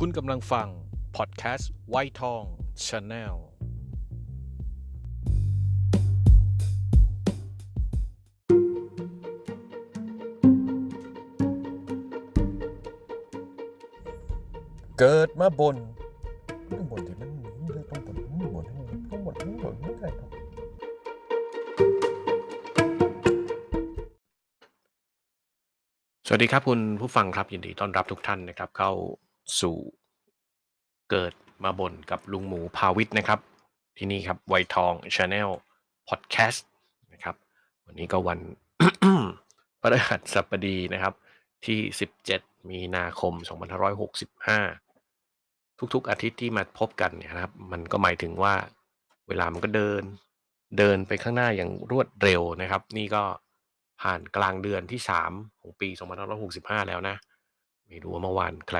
คุณกำลังฟัง พอดแคสต์ไวท์ทอง Channel เกิดมาบ่นต้องบ่นที่มันต้องบ่นต้องบ่นต้องบ่นต้องบ่นไม่ได้ครับสวัสดีครับคุณผู้ฟังครับยินดีต้อนรับทุกท่านนะครับ เข้า สู่เกิดมาบนกับลุงหมูพาวิทย์นะครับ ที่นี่ครับไวทองชาแนลพอดแคสต์นะครับ วันนี้ก็วันพฤหัสบดีนะครับ ที่ 17 มีนาคม 2565 ทุกๆอาทิตย์ที่มาพบกันเนี่ยนะครับ มันก็หมายถึงว่าเวลามันก็เดิน เดินไปข้างหน้าอย่างรวดเร็วนะครับ นี่ก็ผ่านกลางเดือนที่ 3 ของปี 2565 แล้วนะ ไม่รู้ว่าเมื่อวานใคร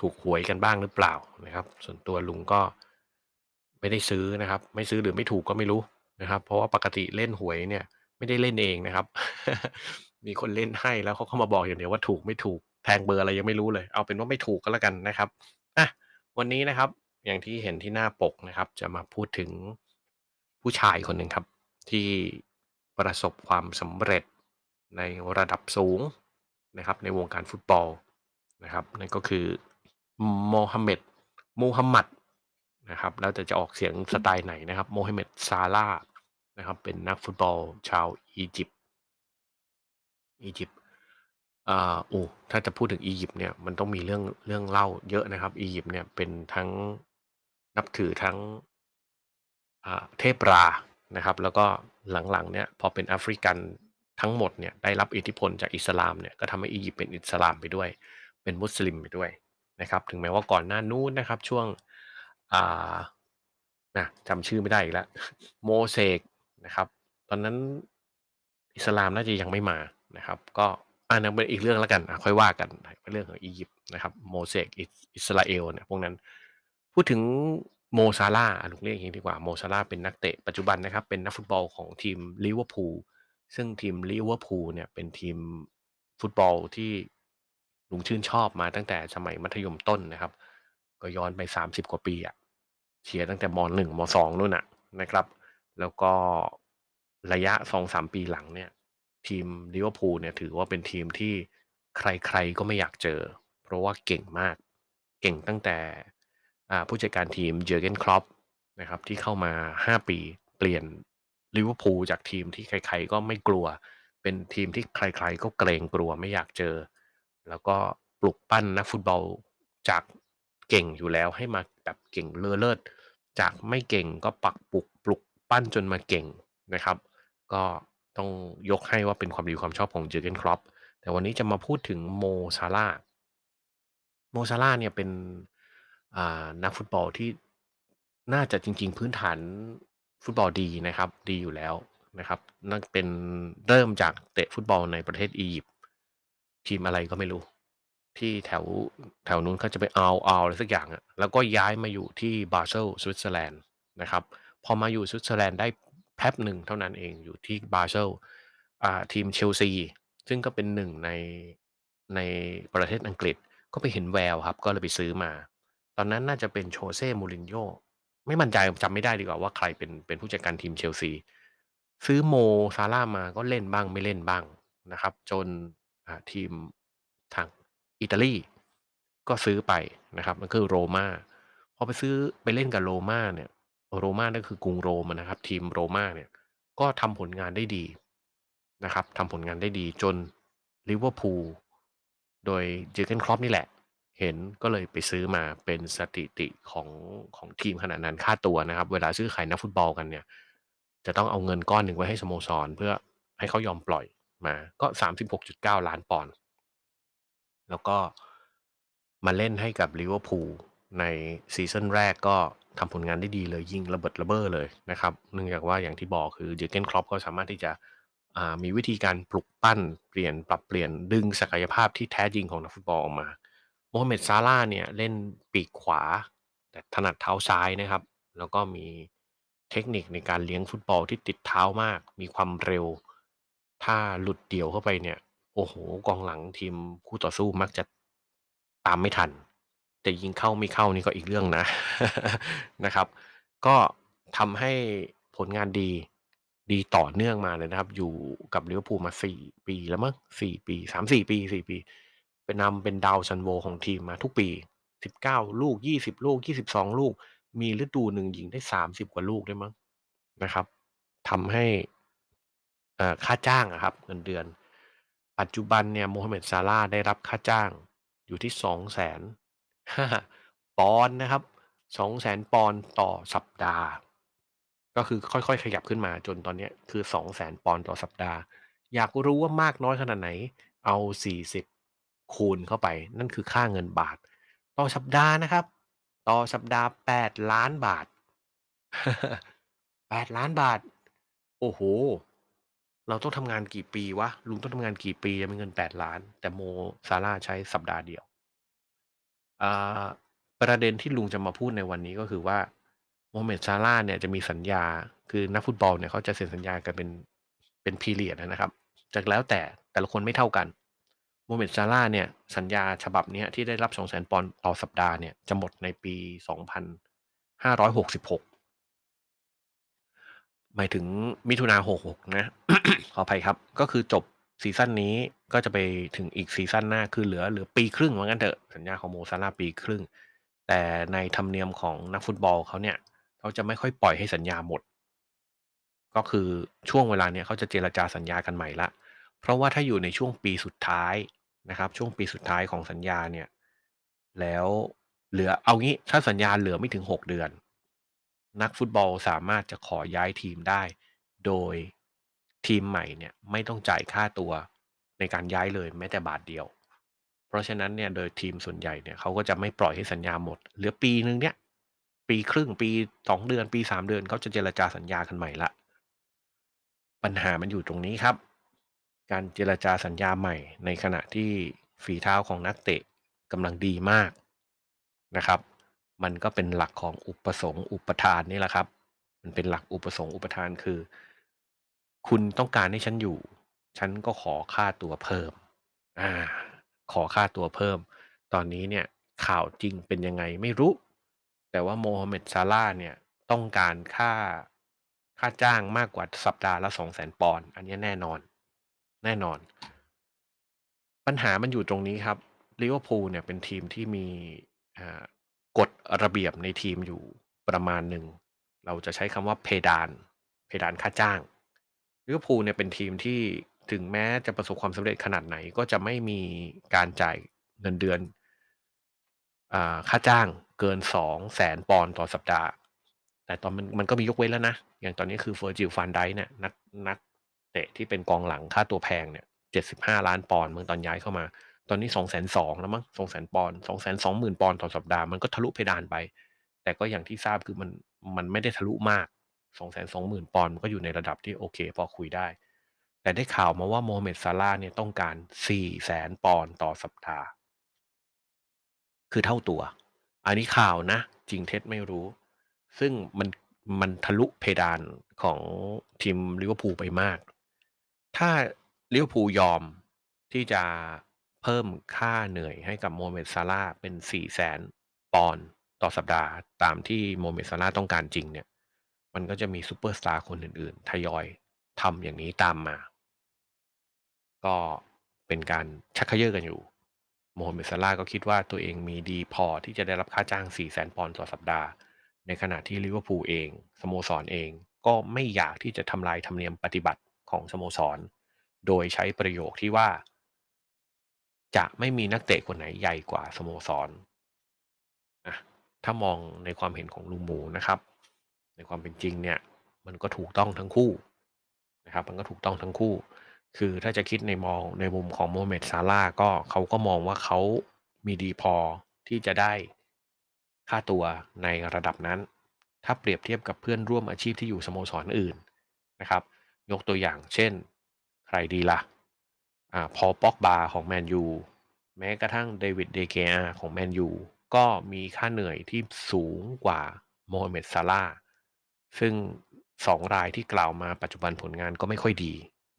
ถูกหวยกันบ้างหรือเปล่านะครับ ส่วนตัวลุงก็ไม่ได้ซื้อนะครับ ไม่ซื้อหรือไม่ถูกก็ไม่รู้นะครับ เพราะว่าปกติเล่นหวยเนี่ย ไม่ได้เล่นเองนะครับ มีคนเล่นให้แล้วเขาเข้ามาบอกอย่างเดียวว่าถูกไม่ถูกแทงเบอร์อะไรยังไม่รู้เลย เอาเป็นว่าไม่ถูกก็แล้วกันนะครับอะวันนี้นะครับ อย่างที่เห็นที่หน้าปกนะครับ จะมาพูดถึงผู้ชายคนหนึ่งครับ ที่ประสบความสำเร็จในระดับสูงนะครับ ในวงการฟุตบอลนะครับ นั่นก็คือ โมฮัมเหม็ดมูฮัมหมัดนะครับ แล้วแต่จะออกเสียงสไตล์ไหนนะครับโมฮัมเหม็ดซาลานะครับ เป็นนักฟุตบอลชาวอียิปต์อียิปต์อ่าโอ้ถ้าจะพูดถึงอียิปต์เนี่ยมันต้องมีเรื่องเรื่องเล่าเยอะนะครับ อียิปต์เนี่ยเป็นทั้งนับถือทั้งอ่าเทพรานะครับ แล้วก็หลังๆเนี่ยพอเป็นแอฟริกันทั้งหมดเนี่ยได้รับอิทธิพลจากอิสลามเนี่ยก็ทำให้อียิปต์เป็นอิสลามไปด้วย เป็นมุสลิมไปด้วย นะครับ ถึงแม้ว่าก่อนหน้านู้นนะครับ ช่วงอ่านะจำชื่อไม่ได้อีกแล้วโมเสกนะครับ ตอนนั้นอิสลามน่าจะยังไม่มานะครับ ก็อันนั้นเป็นอีกเรื่องแล้วกันค่อยว่ากันเป็นเรื่องของอียิปต์นะครับโมเสสอิสราเอลเนี่ยพวกนั้น พูดถึงโมซาล่าห์ลุงเรียกอย่างนี้ดีกว่าโมซาล่าห์เป็นนักเตะปัจจุบันนะครับ เป็นนักฟุตบอลของทีมลิเวอร์พูลซึ่งทีมลิเวอร์พูลเนี่ยเป็นทีมฟุตบอลที่ ลุงชื่นชอบมาตั้งแต่สมัยมัธยมต้นนะครับ ก็ย้อนไป 30 กว่าปีอะเชียร์ตั้งแต่มหนึ่งมสองนู่นน่ะนะครับ แล้วก็ระยะสองสามปีหลังเนี่ย ทีมลิเวอร์พูลเนี่ยถือว่าเป็นทีมที่ใครๆก็ไม่อยากเจอ เพราะว่าเก่งมาก เก่งตั้งแต่ผู้จัดการทีมเจอร์เกนคล็อปป์นะครับที่เข้ามา 5 ปีเปลี่ยนลิเวอร์พูลจากทีมที่ใคร ๆ ก็ไม่กลัว เป็นทีมที่ใคร ๆ ก็เกรงกลัวไม่อยากเจอ แล้วก็ปลุกปั้นนักฟุตบอลจากเก่งอยู่แล้วให้มาแบบเก่งเลอเลิศจากไม่เก่งก็ปักปลุกปลุกปั้นจนมาเก่งนะครับ ก็ต้องยกให้ว่าเป็นความดีความชอบของเจอร์เกนคล็อปป์แต่วันนี้จะมาพูดถึงโมซาลาโมซาลาเนี่ยเป็นนักฟุตบอลที่น่าจะจริง ๆ พื้นฐานฟุตบอลดีนะครับ ดีอยู่แล้วนะครับนั่นเป็นเริ่มจากเตะฟุตบอลในประเทศอียิปต์ ทีมอะไรก็ไม่รู้ ที่แถวแถวนู้นเขาจะไปเอาเอาอะไรสักอย่างอะแล้วก็ย้ายมาอยู่ที่บาเซลสวิตเซอร์แลนด์นะครับ พอมาอยู่สวิตเซอร์แลนด์ได้แป๊บหนึ่งเท่านั้นเองอยู่ที่บาเซลทีมเชลซีซึ่งก็เป็นหนึ่งในในประเทศอังกฤษก็ไปเห็นแววครับ ก็เลยไปซื้อมา ตอนนั้นน่าจะเป็นโชเซ่มูรินโญ่ไม่มั่นใจจำไม่ได้ดีกว่าว่าใครเป็นเป็นผู้จัดการทีมเชลซีซื้อโมซาลามาก็เล่นบ้างไม่เล่นบ้างนะครับ จน ทีมทางอิตาลีก็ซื้อไปนะครับมันคือโรมาพอไปซื้อไปเล่นกับโรมาเนี่ยโรมานั่นคือกรุงโรมนะครับ ทีมโรมาเนี่ยก็ทำผลงานได้ดีนะครับทำผลงานได้ดีจนลิเวอร์พูลโดยเจอร์เกนครอปนี่แหละ เห็นก็เลยไปซื้อมาเป็นสถิติของของทีมขนาดนั้นค่าตัวนะครับ เวลาซื้อขายนักฟุตบอลกันเนี่ย จะต้องเอาเงินก้อนหนึ่งไว้ให้สโมสรเพื่อให้เขายอมปล่อย มาก็สามสิบหกจุดเก้าล้านปอนด์แล้วก็มาเล่นให้กับลิเวอร์พูลในซีซั่นแรกก็ทำผลงานได้ดีเลยยิงระเบิดระเบ้อเลยนะครับ เนื่องจากว่าอย่างที่บอกคือเจอร์เกนคล็อปป์ก็สามารถที่จะมีวิธีการปลุกปั้นเปลี่ยนปรับเปลี่ยนดึงศักยภาพที่แท้จริงของนักฟุตบอลออกมาโมฮัมเหม็ดซาลาเนี่ยเล่นปีกขวา แต่ถนัดเท้าซ้ายนะครับ แล้วก็มีเทคนิคในการเลี้ยงฟุตบอลที่ติดเท้ามาก มีความเร็ว ถ้าหลุดเดี่ยวเข้าไปเนี่ย โอ้โหกองหลังทีมคู่ต่อสู้มักจะ ตามไม่ทันแต่ยิงเข้าไม่เข้านี่ก็อีกเรื่องนะ นะครับ ก็ทำให้ผลงานดี ดีต่อเนื่องมาเลยนะครับ อยู่กับลิเวอร์พูลมา 4 ปีแล้วมั้ง 4 ปี 3-4 ปี 4 ปี เป็นนำเป็นดาวซันโวของทีมมาทุกปี 19 ลูก 20 ลูก 22 ลูก มีฤดูหนึ่งยิงได้ 30 กว่าลูกด้วยมั้งนะครับ ทำให้ เอ่อ ค่าจ้างอะครับ เงินเดือน ปัจจุบันเนี่ย โมฮัมเหม็ด ซาลาห์ ได้รับค่าจ้างอยู่ที่ 200,000 ปอนด์นะครับ 200,000 ปอนด์ต่อสัปดาห์ ก็คือค่อย ๆ ขยับขึ้นมาจนตอนเนี้ย คือ 200,000 ปอนด์ต่อสัปดาห์ อยากรู้ว่ามากน้อยขนาดไหน เอา 40 คูณเข้าไป นั่นคือค่าเงินบาท ต่อสัปดาห์นะครับ ต่อสัปดาห์ 8 ล้านบาท 8 ล้านบาท โอ้โฮ เราต้องทำงานกี่ปีวะลุงต้องทำงานกี่ปีจะมีเงิน8ล้าน แต่โมซาลาใช้สัปดาห์เดียวอ่าประเด็นที่ลุงจะมาพูดในวันนี้ก็คือว่าโมเม็ดซาลาเนี่ยจะมีสัญญาคือนักฟุตบอลเนี่ยเขาจะเซ็นสัญญากันเป็นเป็น period อะนะครับจะแล้วแต่แต่ละคนไม่เท่ากันโมฮัมเหม็ดซาลาเนี่ยสัญญาฉบับนี้ที่ได้รับ 200,000ปอนด์ต่อสัปดาห์เนี่ยจะหมดในปี 2566 หมายถึงมิถุนา66นะ ขออภัยครับ ก็คือจบซีซั่นนี้ก็จะไปถึงอีกซีซั่นหน้าคือเหลือเหลือปีครึ่งว่างั้นเถอะสัญญาของโมซาลาปีครึ่ง แต่ในธรรมเนียมของนักฟุตบอลเขาเนี่ยเขาจะไม่ค่อยปล่อยให้สัญญาหมด ก็คือช่วงเวลาเนี้ยเขาจะเจรจาสัญญากันใหม่ล้วเพราะว่าถ้าอยู่ในช่วงปีสุดท้ายนะครับ ช่วงปีสุดท้ายของสัญญาเนี่ย แล้วเหลือเอางี้ถ้าสัญญาเหลือไม่ถึง6เดือน นักฟุตบอลสามารถจะขอย้ายทีมได้ โดยทีมใหม่เนี่ยไม่ต้องจ่ายค่าตัวในการย้ายเลยแม้แต่บาทเดียว เพราะฉะนั้นเนี่ยโดยทีมส่วนใหญ่เนี่ยเขาก็จะไม่ปล่อยให้สัญญาหมด เหลือปีหนึ่งเนี่ยปีครึ่งปี2เดือนปี3เดือนเขาจะเจรจาสัญญากันใหม่ล้วปัญหามันอยู่ตรงนี้ครับ การเจรจาสัญญาใหม่ ในขณะที่ฝีเท้าของนักเตะกำลังดีมากนะครับ มันก็เป็นหลักของอุปสงค์อุปทานนี่แหละครับ มันเป็นหลักอุปสงค์อุปทานคือ คุณต้องการให้ฉันอยู่ ฉันก็ขอค่าตัวเพิ่มอาขอค่าตัวเพิ่ม ตอนนี้เนี่ยข่าวจริงเป็นยังไงไม่รู้ แต่ว่าโมฮัมเหม็ดซาลาเนี่ยต้องการค่าค่าจ้างมากกว่าสัปดาห์ละ200,000ปอนด์อันนี้แน่นอน แน่นอน ปัญหามันอยู่ตรงนี้ครับลิเวอร์พูลเนี่ยเป็นทีมที่มีอ่า กฎระเบียบในทีมอยู่ประมาณหนึ่ง เราจะใช้คำว่าเพดาน เพดานค่าจ้างลิเวอร์พูลเนี่ยเป็นทีมที่ถึงแม้จะประสบความสำเร็จขนาดไหนก็จะไม่มีการจ่ายเงินเดือนอค่าจ้างเกิน200,000ปอนด์ต่อสัปดาห์ แต่ตอนมันมันก็มียกเว้นแล้วนะ อย่างตอนนี้คือ Virgil van Dijk เนี่ยนักนักเตะที่เป็นกองหลังค่าตัวแพงเนี่ย75ล้านปอนด์มั้งตอนย้ายเข้ามา ตอนนี้220,000แล้วมั้ง200,000ปอนด์220,000ปอนต่อสัปดาห์มันก็ทะลุเพดานไป แต่ก็อย่างที่ทราบคือมันมันไม่ได้ทะลุมาก220,000ปอนด์มันก็อยู่ในระดับที่โอเค พอคุยได้ แต่ได้ข่าวมาว่าโมฮัมเหม็ดซาลาเนี่ยต้องการ400,000ปอนด์ต่อสัปดาห์ คือเท่าตัว อันนี้ข่าวนะ จริงเท็จไม่รู้ ซึ่งมันมันทะลุเพดานของทีมลิเวอร์พูลไปมาก ถ้าลิเวอร์พูลยอมที่จะ เพิ่มค่าเหนื่อยให้กับโมฮัมเหม็ดซาลาเป็น 400,000ปอนด์ต่อสัปดาห์ ตามที่โมฮัมเหม็ดซาลาต้องการจริงเนี่ย มันก็จะมีซูเปอร์สตาร์คนอื่นๆ ทยอยทำอย่างนี้ตามมา ก็เป็นการชักเย่อกันอยู่ โมฮัมเหม็ดซาลาก็คิดว่าตัวเองมีดีพอที่จะได้รับค่าจ้าง 400,000ปอนด์ต่อสัปดาห์ ในขณะที่ลิเวอร์พูลเองสโมสรเองก็ไม่อยากที่จะทำลายธรรมเนียมปฏิบัติของสโมสร โดยใช้ประโยคที่ว่า จะไม่มีนักเตะคนไหนใหญ่กว่าสโมสรอะถ้ามองในความเห็นของลุงหมูนะครับ ในความเป็นจริงเนี่ย มันก็ถูกต้องทั้งคู่นะครับ มันก็ถูกต้องทั้งคู่ คือถ้าจะคิดในมองในมุมของโมฮัมเมดซาลาก็เขาก็มองว่าเขามีดีพอที่จะได้ค่าตัวในระดับนั้น ถ้าเปรียบเทียบกับเพื่อนร่วมอาชีพที่อยู่สโมสรอื่นนะครับ ยกตัวอย่างเช่น ใครดีล่ะ อ่า Paul Pogba ของแมนยูแม้กระทั่ง David De Gea ของแมนยูก็มีค่าเหนื่อยที่สูงกว่าโมฮัมเหม็ดซาลาซึ่ง2รายที่กล่าวมาปัจจุบันผลงานก็ไม่ค่อยดี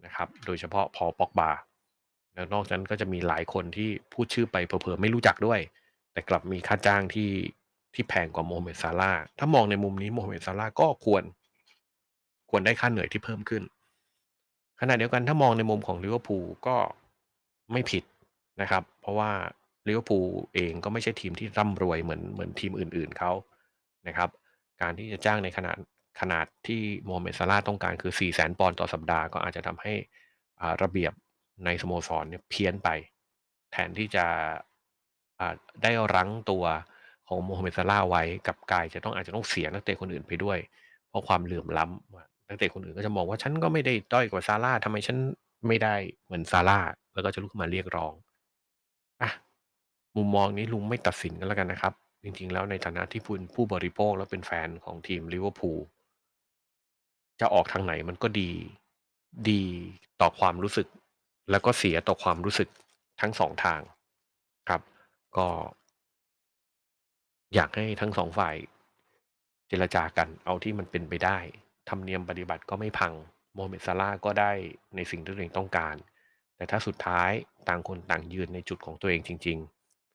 นะครับ โดยเฉพาะ Paul Pogba แล้วนอกจากนั้นก็จะมีหลายคนที่พูดชื่อไปเผลอๆไม่รู้จักด้วย แต่กลับมีค่าจ้างที่ที่แพงกว่าโมฮัมเหม็ดซาร่าถ้ามองในมุมนี้โมฮัมเหม็ดซาลาก็ควร ควรได้ค่าเหนื่อยที่เพิ่มขึ้น ขณะเดียวกันถ้ามองในมุมของลิเวอร์พูลก็ไม่ผิดนะครับ เพราะว่าลิเวอร์พูลเองก็ไม่ใช่ทีมที่ร่ำรวยเหมือนเหมือนทีมอื่น ๆเขานะครับ การที่จะจ้างในขนาดขนาดที่โมฮัมเหม็ดซาลาต้องการคือ 4 0 0แสนปอนด์ต่อสัปดาห์ก็อาจจะทำให้อ่าระเบียบในสโมสรเนี่ยเพี้ยนไป แทนที่จะอ่าได้รั้งตัวของโมเม็ดซาร่าไว้กับกายจะต้องอาจจะต้องเสียนักเตะคนอื่นไปด้วย เพราะความเหลื่อมล้ำว่า นักเตะคนอื่นก็จะมองว่าฉันก็ไม่ได้ด้อยกว่าซาร่าทำไมฉันไม่ได้เหมือนซาร่าแล้วก็จะลุกขึ้นมาเรียกร้องอะมุมมองนี้ลุงไม่ตัดสินกันแล้วกันนะครับ จริงๆ แล้วในฐานะที่คุณผู้บริโภคและเป็นแฟนของทีมลิเวอร์พูลจะออกทางไหนมันก็ดี ดีต่อความรู้สึก แล้วก็เสียต่อความรู้สึกทั้งสองทางครับ ก็ อยากให้ทั้งสองฝ่ายเจรจากันเอาที่มันเป็นไปได้ ธรรมเนียมปฏิบัติก็ไม่พังโมฮัมเหม็ดซาลาห์ก็ได้ในสิ่งที่ตัวเองต้องการ แต่ถ้าสุดท้ายต่างคนต่างยืนในจุดของตัวเองจริง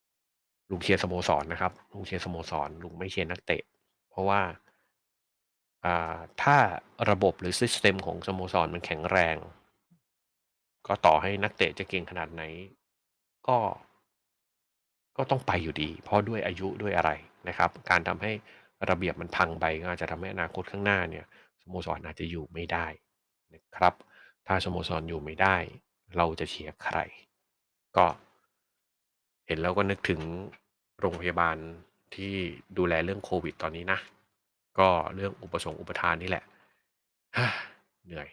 ๆ ลุงเชียร์สโมสรนะครับ ลุงเชียร์สโมสรลุงไม่เชียร์นักเตะ เพราะว่าอ่าถ้าระบบหรือซิสเต็มของสโมสรมันแข็งแรง ก็ต่อให้นักเตะจะเก่งขนาดไหน ก็ก็ต้องไปอยู่ดี เพราะด้วยอายุด้วยอะไรนะครับ การทำให้ระเบียบมันพังไปก็อาจจะทำให้อนาคตข้างหน้าเนี่ย สโมสรอาจจะอยู่ไม่ได้นะครับ ถ้าสโมสรอยู่ไม่ได้ เราจะเชียร์ใคร ก็เห็นแล้วก็นึกถึงโรงพยาบาลที่ดูแลเรื่องโควิดตอนนี้นะ ก็เรื่องอุปสงค์อุปทานนี่แหละเหนื่อย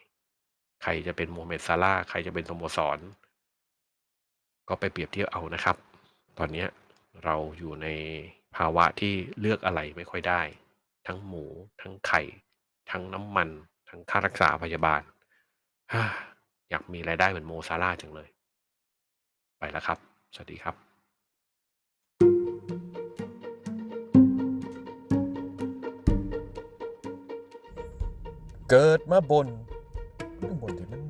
ใครจะเป็นโมเมดซาร่าใครจะเป็นสโมสร ก็ไปเปรียบเทียบเอานะครับ ตอนนี้เราอยู่ในภาวะที่เลือกอะไรไม่ค่อยได้ ทั้งหมูทั้งไข่ ทั้งน้ำมัน ทั้งค่ารักษาพยาบาล อยากมีรายได้เหมือนโมซาร่าจังเลย ไปแล้วครับ สวัสดีครับเกิดมาบนบนที่มัน